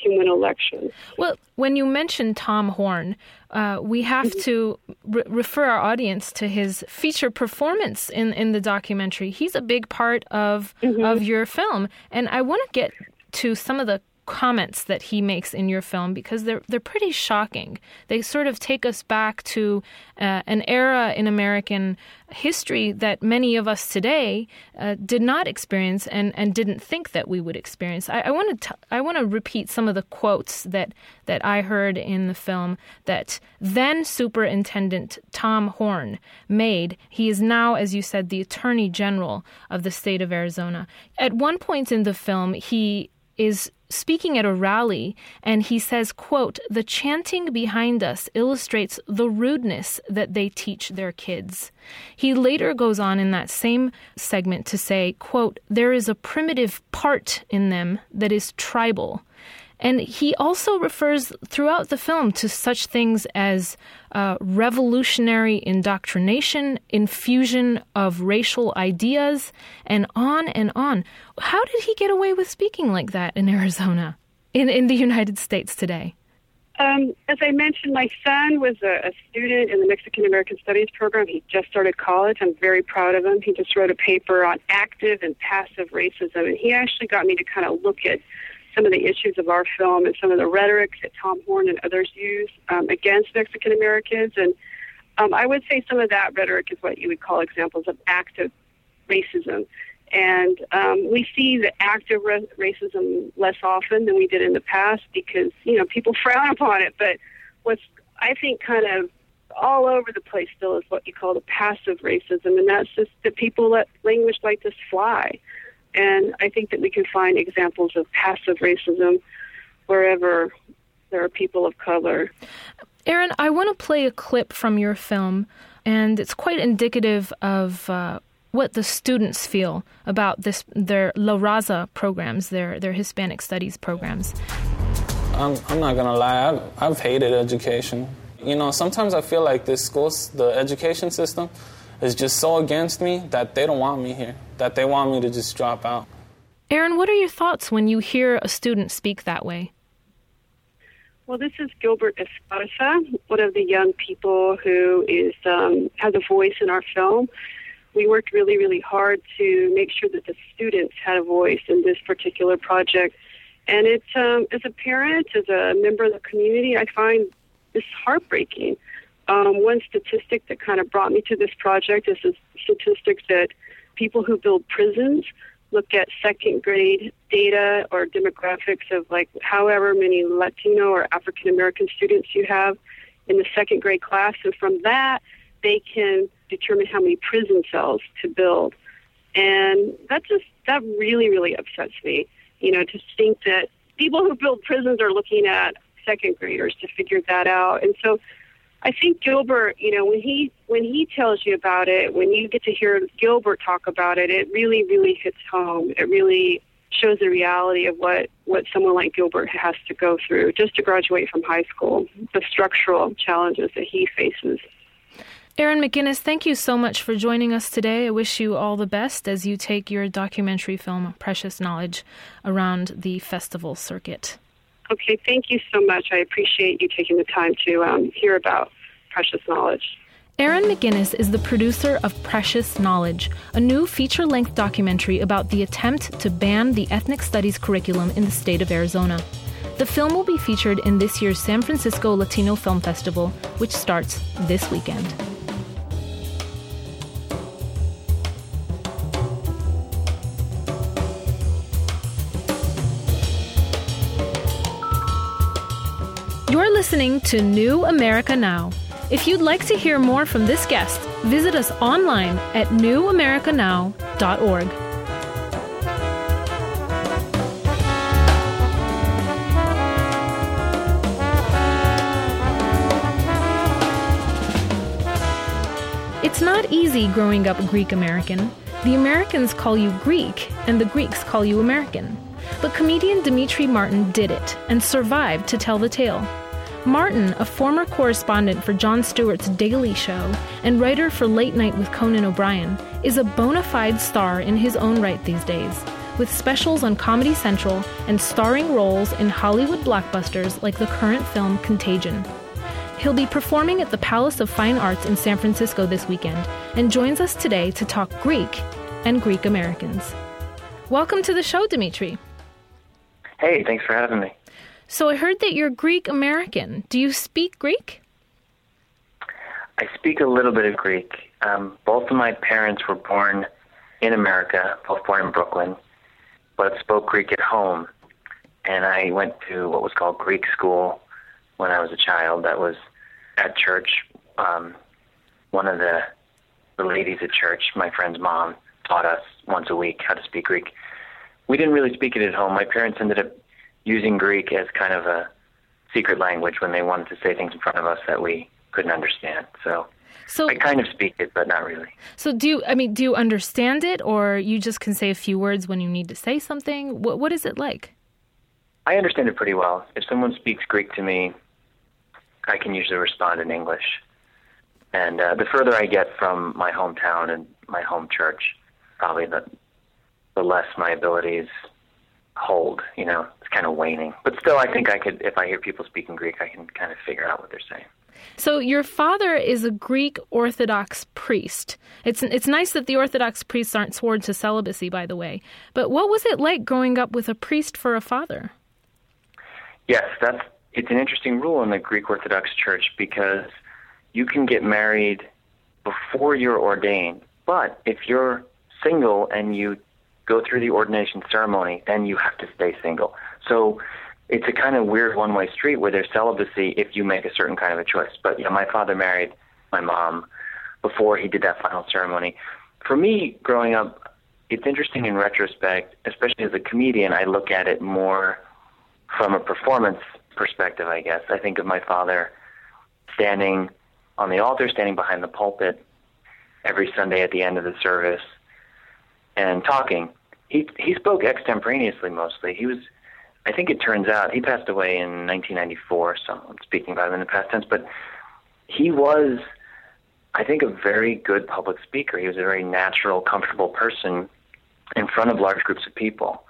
H: can win elections.
A: Well, when you mention Tom Horne, uh, we have to re- refer our audience to his feature performance in, in the documentary. He's a big part of of your film, and I want to get to some of the comments that he makes in your film because they're they're pretty shocking. They sort of take us back to uh, an era in American history that many of us today uh, did not experience and, and didn't think that we would experience. I, want to I want to repeat some of the quotes that that I heard in the film that then Superintendent Tom Horne made. He is now, as you said, the Attorney General of the state of Arizona. At one point in the film, he is speaking at a rally and he says quote the chanting behind us illustrates the rudeness that they teach their kids. He later goes on in that same segment to say quote there is a primitive part in them that is tribal and he also refers throughout the film to such things as uh, revolutionary indoctrination, infusion of racial ideas, and on and on. How did he get away with speaking like that in Arizona, in, in the United States today?
H: Um, as I mentioned, my son was a, a student in the Mexican American Studies program. He just started college. I'm very proud of him. He just wrote a paper on active and passive racism, and he actually got me to kind of look at some of the issues of our film and some of the rhetoric that Tom Horne and others use um, against Mexican Americans. And um, I would say some of that rhetoric is what you would call examples of active racism. And um, we see the active ra- racism less often than we did in the past because, you know, people frown upon it. But what's, I think, kind of all over the place still is what you call the passive racism, and that's just that people let language like this fly. And I think that we can find examples of passive racism wherever there are people of color.
A: Eren, I want to play a clip from your film, and it's quite indicative of uh, what the students feel about this their La Raza programs, their their Hispanic studies programs.
B: I'm, I'm not gonna lie, I've, I've hated education. You know, sometimes I feel like this school, the education system, is just so against me that they don't want me here, that they want me to just drop out.
A: Eren, what are your thoughts when you hear a student speak that way?
H: Well, this is Gilbert Esparza, one of the young people who is um, has a voice in our film. We worked really, really hard to make sure that the students had a voice in this particular project. And it's um, as a parent, as a member of the community, I find this heartbreaking. Um, one statistic that kind of brought me to this project is a statistic that people who build prisons look at second grade data or demographics of like however many Latino or African American students you have in the second grade class. And from that, they can determine how many prison cells to build. And that just, that really, really upsets me, you know, to think that people who build prisons are looking at second graders to figure that out. And so I think Gilbert, you know, when he when he tells you about it, when you get to hear Gilbert talk about it, it really, really hits home. It really shows the reality of what what someone like Gilbert has to go through just to graduate from high school, the structural challenges that he faces.
A: Eren McGinnis, thank you so much for joining us today. I wish you all the best as you take your documentary film, Precious Knowledge, around the festival circuit.
H: Okay, thank you so much. I appreciate you taking the time to um, hear about Precious Knowledge.
A: Eren McGinnis is the producer of Precious Knowledge, a new feature length documentary about the attempt to ban the ethnic studies curriculum in the state of Arizona. The film will be featured in this year's San Francisco Latino Film Festival, which starts this weekend. Listening to New America Now. If you'd like to hear more from this guest, visit us online at newamericanow.org. It's not easy growing up Greek American. The Americans call you Greek, and the Greeks call you American. But comedian Demetri Martin did it and survived to tell the tale. Martin, a former correspondent for Jon Stewart's Daily Show and writer for Late Night with Conan O'Brien, is a bona fide star in his own right these days, with specials on Comedy Central and starring roles in Hollywood blockbusters like the current film Contagion. He'll be performing at the Palace of Fine Arts in San Francisco this weekend and joins us today to talk Greek and Greek Americans. Welcome to the show, Demetri.
D: Hey, thanks for having me.
A: So I heard that you're Greek American. Do you speak Greek?
D: I speak a little bit of Greek. Um, both of my parents were born in America, both born in Brooklyn, but spoke Greek at home. And I went to what was called Greek school when I was a child. That was at church. Um, one of the the ladies at church, my friend's mom, taught us once a week how to speak Greek. We didn't really speak it at home. My parents ended up using Greek as kind of a secret language when they wanted to say things in front of us that we couldn't understand. So,
A: so
D: I kind of speak it, but not really.
A: So do you? I mean, do you understand it, or you just can say a few words when you need to say something? What What is it like?
D: I understand it pretty well. If someone speaks Greek to me, I can usually respond in English. And uh, the further I get from my hometown and my home church, probably the the less my abilities hold. You know, it's kind of waning. But still, I think I could, if I hear people speaking Greek, I can kind of figure out what they're saying.
A: So your father is a Greek Orthodox priest. It's it's nice that the Orthodox priests aren't sworn to celibacy, by the way. But what was it like growing up with a priest for a father?
D: Yes, that's it's an interesting rule in the Greek Orthodox Church because you can get married before you're ordained, but if you're single and you go through the ordination ceremony, then you have to stay single. So it's a kind of weird one way street where there's celibacy if you make a certain kind of a choice. But yeah, my father married my mom before he did that final ceremony. For me, growing up, it's interesting in retrospect, especially as a comedian, I look at it more from a performance perspective, I guess. I think of my father standing on the altar, standing behind the pulpit every Sunday at the end of the service and talking. He he spoke extemporaneously mostly. He was I think it turns out he passed away in 1994, so I'm speaking about him in the past tense, but he was I think a very good public speaker. He was a very natural, comfortable person in front of large groups of people.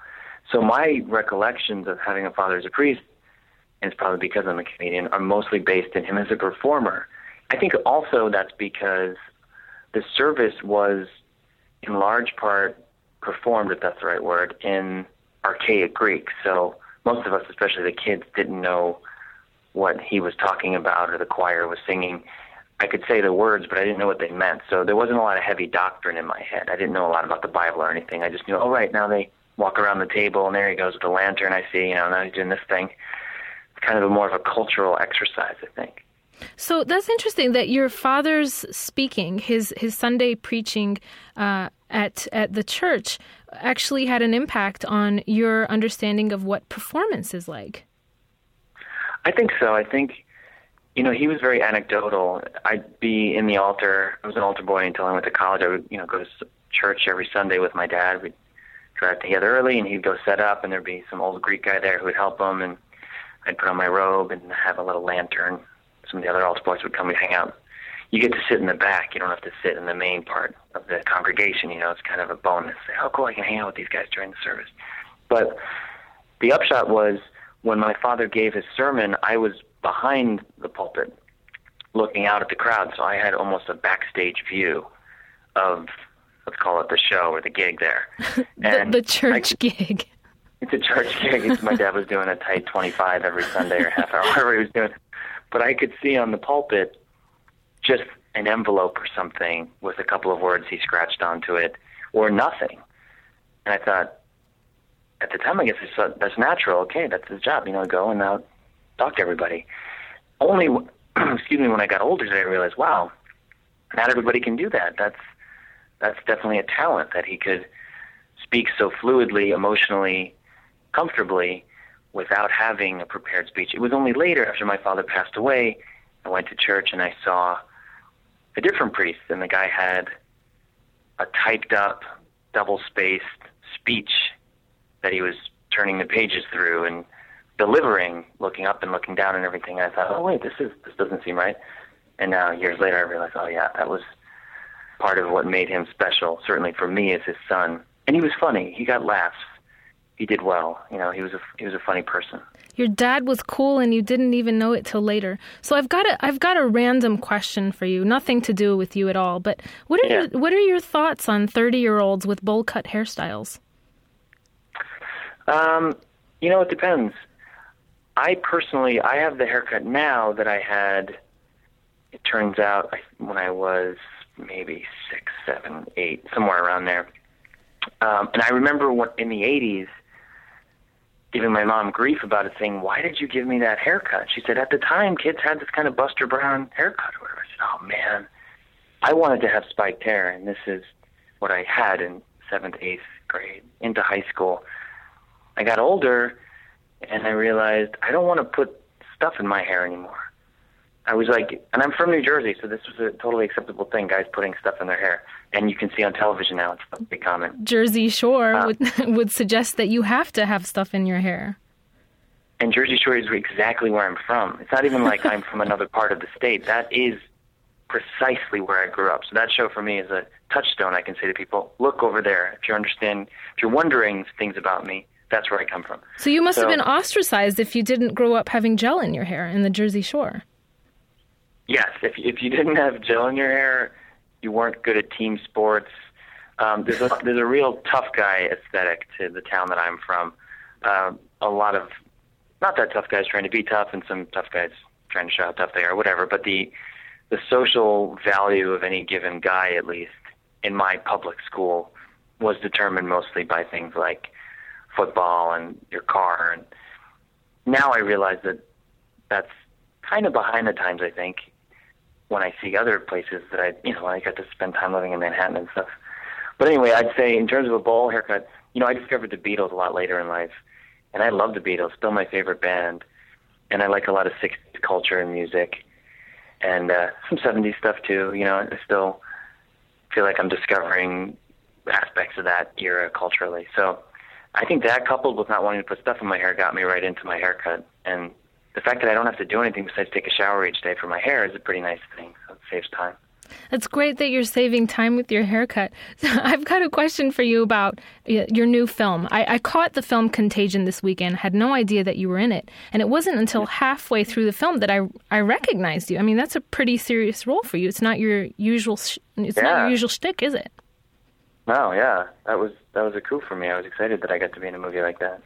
D: So my recollections of having a father as a priest, and it's probably because I'm a comedian, are mostly based in him as a performer. I think also that's because the service was in large part performed, if that's the right word, in archaic Greek. So most of us, especially the kids, didn't know what he was talking about or the choir was singing. I could say the words, but I didn't know what they meant. So there wasn't a lot of heavy doctrine in my head. I didn't know a lot about the Bible or anything. I just knew, oh, right, now they walk around the table, and there he goes with the lantern. I see, you know, now he's doing this thing. It's kind of a more of a cultural exercise, I think.
A: So that's interesting that your father's speaking, his his Sunday preaching uh, at at the church, actually had an impact on your understanding of what performance is like.
D: I think so. I think you know, he was very anecdotal. I'd be in the altar. I was an altar boy until I went to college. I would, you know, go to church every Sunday with my dad. We'd drive together early, and he'd go set up, and there'd be some old Greek guy there who would help him, and I'd put on my robe and have a little lantern. Some of the other altar boys would come and hang out. You get to sit in the back. You don't have to sit in the main part of the congregation. You know, it's kind of a bonus. Oh, cool! I can hang out with these guys during the service. But the upshot was when my father gave his sermon, I was behind the pulpit looking out at the crowd. So I had almost a backstage view of, let's call it the show or the gig there.
A: the, the church I, gig.
D: It's a church gig. my dad was doing a tight 25 every Sunday or half hour, whatever he was doing. But I could see on the pulpit just an envelope or something with a couple of words he scratched onto it or nothing. And I thought, at the time, I guess I thought that's natural. Okay, that's his job. You know, go and now talk to everybody. Only, excuse me, when I got older did I realize, wow, not everybody can do that. That's that's definitely a talent that he could speak so fluidly, emotionally, comfortably, without having a prepared speech. It was only later, after my father passed away, I went to church and I saw a different priest, and the guy had a typed up, double spaced speech that he was turning the pages through and delivering, looking up and looking down and everything. I thought, oh wait, this is this doesn't seem right. And now years later, I realized, oh yeah, that was part of what made him special. Certainly for me as his son. And he was funny. He got laughs. He did well. You know, he was a he was a funny person.
A: Your dad was cool, and you didn't even know it till later. So I've got a I've got a random question for you. Nothing to do with you at all. But what are yeah. your, what are your thoughts on thirty year olds with bowl cut hairstyles?
D: Um, you know, it depends. I personally, I have the haircut now that I had. It turns out when I was maybe six, seven, eight, somewhere around there. Um, and I remember what, in the '80s, giving my mom grief about it, saying, "Why did you give me that haircut?" She said, "At the time, kids had this kind of Buster Brown haircut." Or whatever. I said, "Oh man, I wanted to have spiked hair, and this is what I had in seventh, eighth grade into high school." I got older and I realized I don't want to put stuff in my hair anymore. I was like, and I'm from New Jersey, so this was a totally acceptable thing, guys putting stuff in their hair. And you can see on television now, it's a big common.
A: Jersey Shore uh, would, would suggest that you have to have stuff in your hair.
D: And Jersey Shore is exactly where I'm from. It's not even like I'm from another part of the state. That is precisely where I grew up. So that show for me is a touchstone. I can say to people, look over there. If you understand, if you're wondering things about me, that's where I come from.
A: So you must so, have been ostracized if you didn't grow up having gel in your hair in the Jersey Shore.
D: Yes, if if you didn't have gel in your hair, you weren't good at team sports. Um, there's a there's a real tough guy aesthetic to the town that I'm from. Uh, a lot of not that tough guys trying to be tough, and some tough guys trying to show how tough they are, whatever. But the the social value of any given guy, at least in my public school, was determined mostly by things like football and your car. And now I realize that that's kind of behind the times. I think when I see other places that I, you know, I got to spend time living in Manhattan and stuff. But anyway, I'd say in terms of a bowl haircut, you know, I discovered the Beatles a lot later in life, and I love the Beatles, still my favorite band, and I like a lot of '60s culture and music, and uh, some '70s stuff too. You know, I still feel like I'm discovering aspects of that era culturally. So I think that coupled with not wanting to put stuff in my hair got me right into my haircut, and the fact that I don't have to do anything besides take a shower each day for my hair is a pretty nice thing. So it saves time.
A: It's great that you're saving time with your haircut. I've got a question for you about your new film. I, I, caught the film Contagion this weekend, had no idea that you were in it, and it wasn't until halfway through the film that I I recognized you. I mean, that's a pretty serious role for you. It's not your usual. Sh- it's yeah. not your usual shtick, is it?
D: No, yeah, that was that was a coup for me. I was excited that I got to be in a movie like that.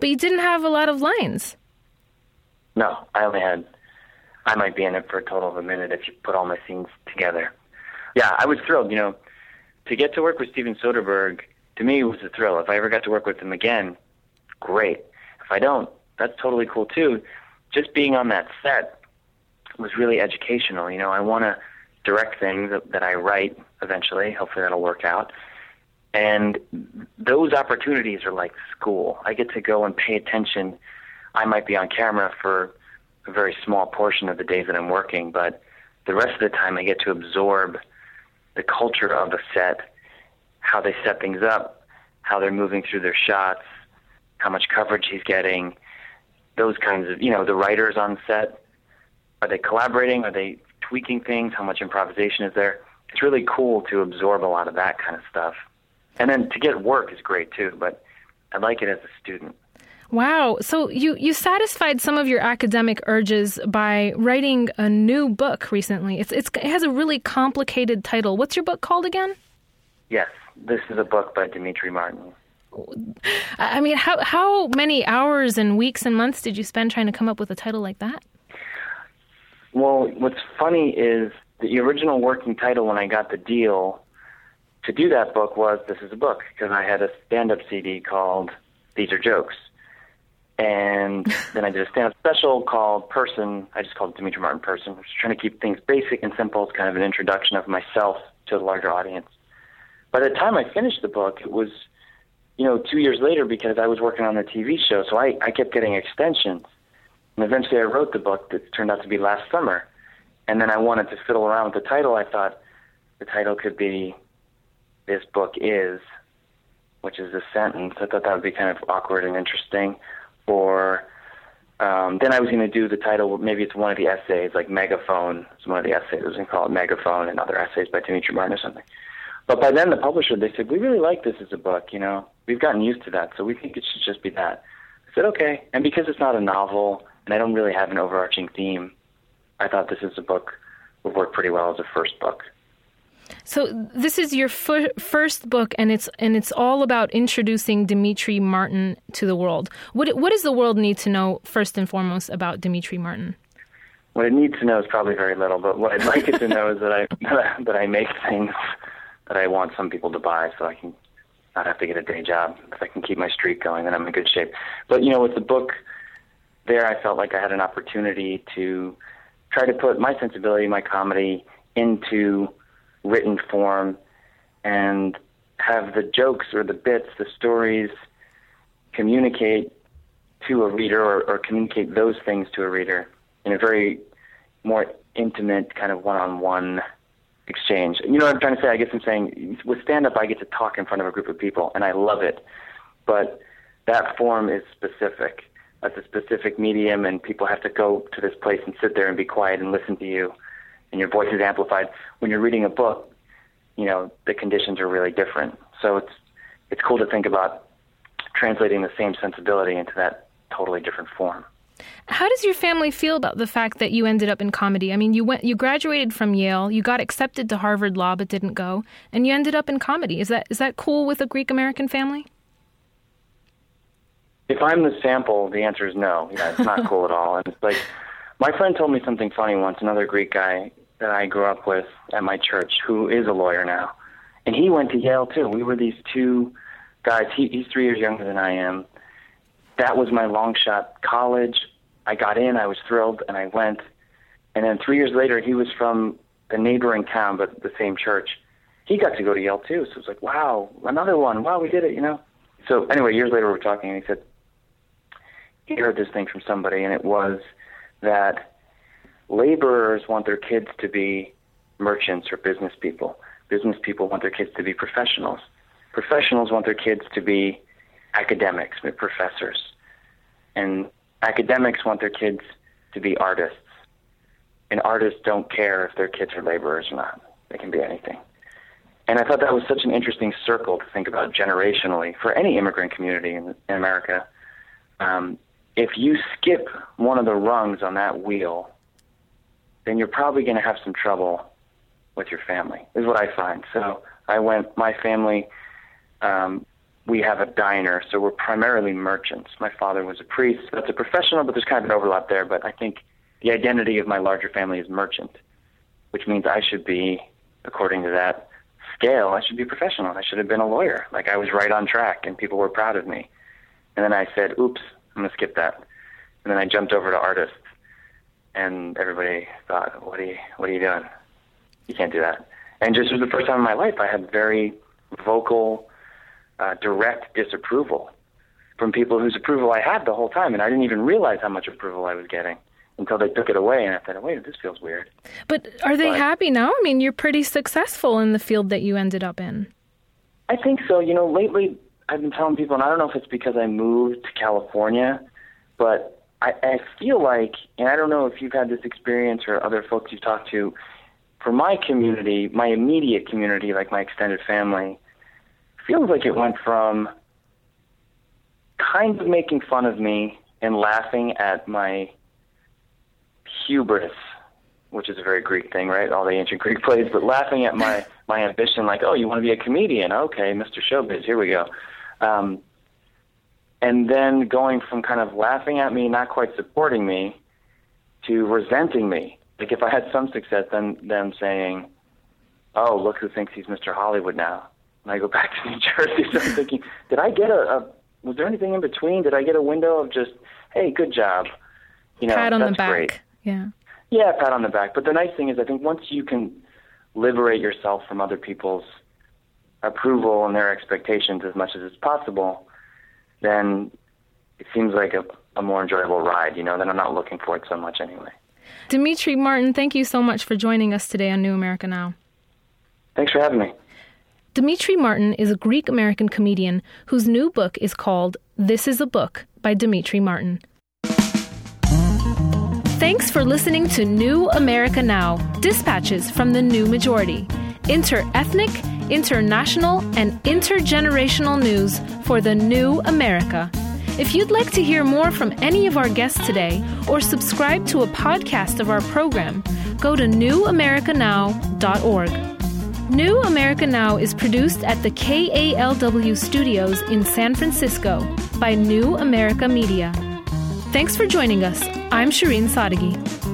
A: But you didn't have a lot of lines.
D: No, I only had I might be in it for a total of a minute if you put all my scenes together. Yeah, I was thrilled. You know, to get to work with Steven Soderbergh to me was a thrill. If I ever got to work with him again, great. If I don't, that's totally cool too. Just being on that set was really educational. You know, I want to direct things that, that I write eventually. Hopefully that'll work out. And those opportunities are like school. I get to go and pay attention. I might be on camera for a very small portion of the days that I'm working, but the rest of the time I get to absorb the culture of the set, how they set things up, how they're moving through their shots, how much coverage he's getting, those kinds of, you know, the writers on set. Are they collaborating? Are they tweaking things? How much improvisation is there? It's really cool to absorb a lot of that kind of stuff. And then to get work is great too, but I like it as a student.
A: Wow. So you, you satisfied some of your academic urges by writing a new book recently. It's, it's, it has a really complicated title. What's your book called again?
D: Yes, this is a book by Demetri Martin.
A: I mean, how, how many hours and weeks and months did you spend trying to come up with a title like that?
D: Well, what's funny is the original working title when I got the deal to do that book was This is a Book, because I had a stand up CD called These Are Jokes and then I did a stand-up special called Person. I just called it Demetri Martin Person. I was trying to keep things basic and simple. It's kind of an introduction of myself to a larger audience. By the time I finished the book, it was, you know, two years later because I was working on the TV show. So I, I kept getting extensions. And eventually I wrote the book that turned out to be last summer. And then I wanted to fiddle around with the title. I thought the title could be This Book Is, which is a sentence. I thought that would be kind of awkward and interesting or um, then I was going to do the title. Maybe it's one of the essays, like Megaphone. It's one of the essays. I was going to call it Megaphone and other essays by Demetri Martin or something. But by then, the publisher they said we really like this as a book. You know, we've gotten used to that, so we think it should just be that. I said okay, and because it's not a novel and I don't really have an overarching theme, I thought this is a book would work pretty well as a first book.
A: So this is your fir- first book, and it's and it's all about introducing Demetri Martin to the world. What what does the world need to know first and foremost about Demetri Martin?
D: What it needs to know is probably very little, but what I'd like it to know is that I that I make things that I want some people to buy, so I can not have to get a day job. If I can keep my streak going, then I'm in good shape. But you know, with the book, there I felt like I had an opportunity to try to put my sensibility, my comedy into written form and have the jokes or the bits, the stories communicate to a reader or, or communicate those things to a reader in a very more intimate kind of one-on-one exchange. You know what I'm trying to say? I guess I'm saying with stand-up, I get to talk in front of a group of people, and I love it. But that form is specific. That's a specific medium, and people have to go to this place and sit there and be quiet and listen to you and your voice is amplified. When you're reading a book, you know the conditions are really different. So it's it's cool to think about translating the same sensibility into that totally different form.
A: How does your family feel about the fact that you ended up in comedy? I mean, you went, you graduated from Yale, you got accepted to Harvard Law, but didn't go, and you ended up in comedy. Is that is that cool with a Greek American family?
D: If I'm the sample, the answer is no. Yeah, it's not cool at all. And it's like my friend told me something funny once. Another Greek guy that I grew up with at my church, who is a lawyer now, and he went to Yale too. We were these two guys. He, he's three years younger than I am. That was my long shot college. I got in. I was thrilled, and I went. And then three years later, he was from the neighboring town, but the same church. he got to go to Yale too. So it was like, wow, another one. Wow, we did it, you know. So anyway, years later, we were talking, and he said he heard this thing from somebody, and it was that laborers want their kids to be merchants or business people. Business people want their kids to be professionals. Professionals want their kids to be academics, professors. And academics want their kids to be artists. And artists don't care if their kids are laborers or not. They can be anything. And I thought that was such an interesting circle to think about generationally for any immigrant community in, in America. Um, if you skip one of the rungs on that wheel, then you're probably going to have some trouble with your family, is what I find. So I went, my family, um, we have a diner, so we're primarily merchants. My father was a priest, that's a professional, but there's kind of an overlap there. But I think the identity of my larger family is merchant, which means I should be, according to that scale, I should be professional. I should have been a lawyer. Like I was right on track, and people were proud of me. And then I said, "Oops, I'm gonna skip that." And then I jumped over to artists, and everybody thought, "What are you, what are you doing? You can't do that." And just was the first time in my life I had very vocal, uh, direct disapproval from people whose approval I had the whole time, and I didn't even realize how much approval I was getting until they took it away, and I thought, wait, this feels weird.
A: But are they but, happy now? I mean, you're pretty successful in the field that you ended up in.
D: I think so. You know, lately I've been telling people, and I don't know if it's because I moved to California, but I, I feel like, and I don't know if you've had this experience or other folks you've talked to, for my community, my immediate community, like my extended family, feels like it went from kind of making fun of me and laughing at my hubris, which is a very Greek thing, right? All the ancient Greek plays, but laughing at my my ambition, like, oh, you want to be a comedian? Okay, Mr. Showbiz, here we go. Um, and then going from kind of laughing at me, not quite supporting me, to resenting me. Like if I had some success, then them saying, "Oh, look who thinks he's Mr. Hollywood now." And I go back to New Jersey, so I'm thinking, did I get a, a was there anything in between? Did I get a window of just, hey, good job?
A: You know, pat on
D: that's
A: the back.
D: Great.
A: Yeah.
D: Yeah, pat on the back. But the nice thing is, I think once you can liberate yourself from other people's approval and their expectations as much as it's possible, then it seems like a, a more enjoyable ride, you know, then I'm not looking for it so much anyway.
A: Demetri Martin, thank you so much for joining us today on New America Now.
D: Thanks for having me.
A: Demetri Martin is a Greek American comedian whose new book is called This is a Book by Demetri Martin. Thanks for listening to New America Now, dispatches from the new majority. Inter-ethnic, international, and intergenerational news for the new America. If you'd like to hear more from any of our guests today or subscribe to a podcast of our program, go to newamericanow.org. New America Now is produced at the KALW studios in San Francisco by New America Media. Thanks for joining us. I'm Shireen Sadeghi.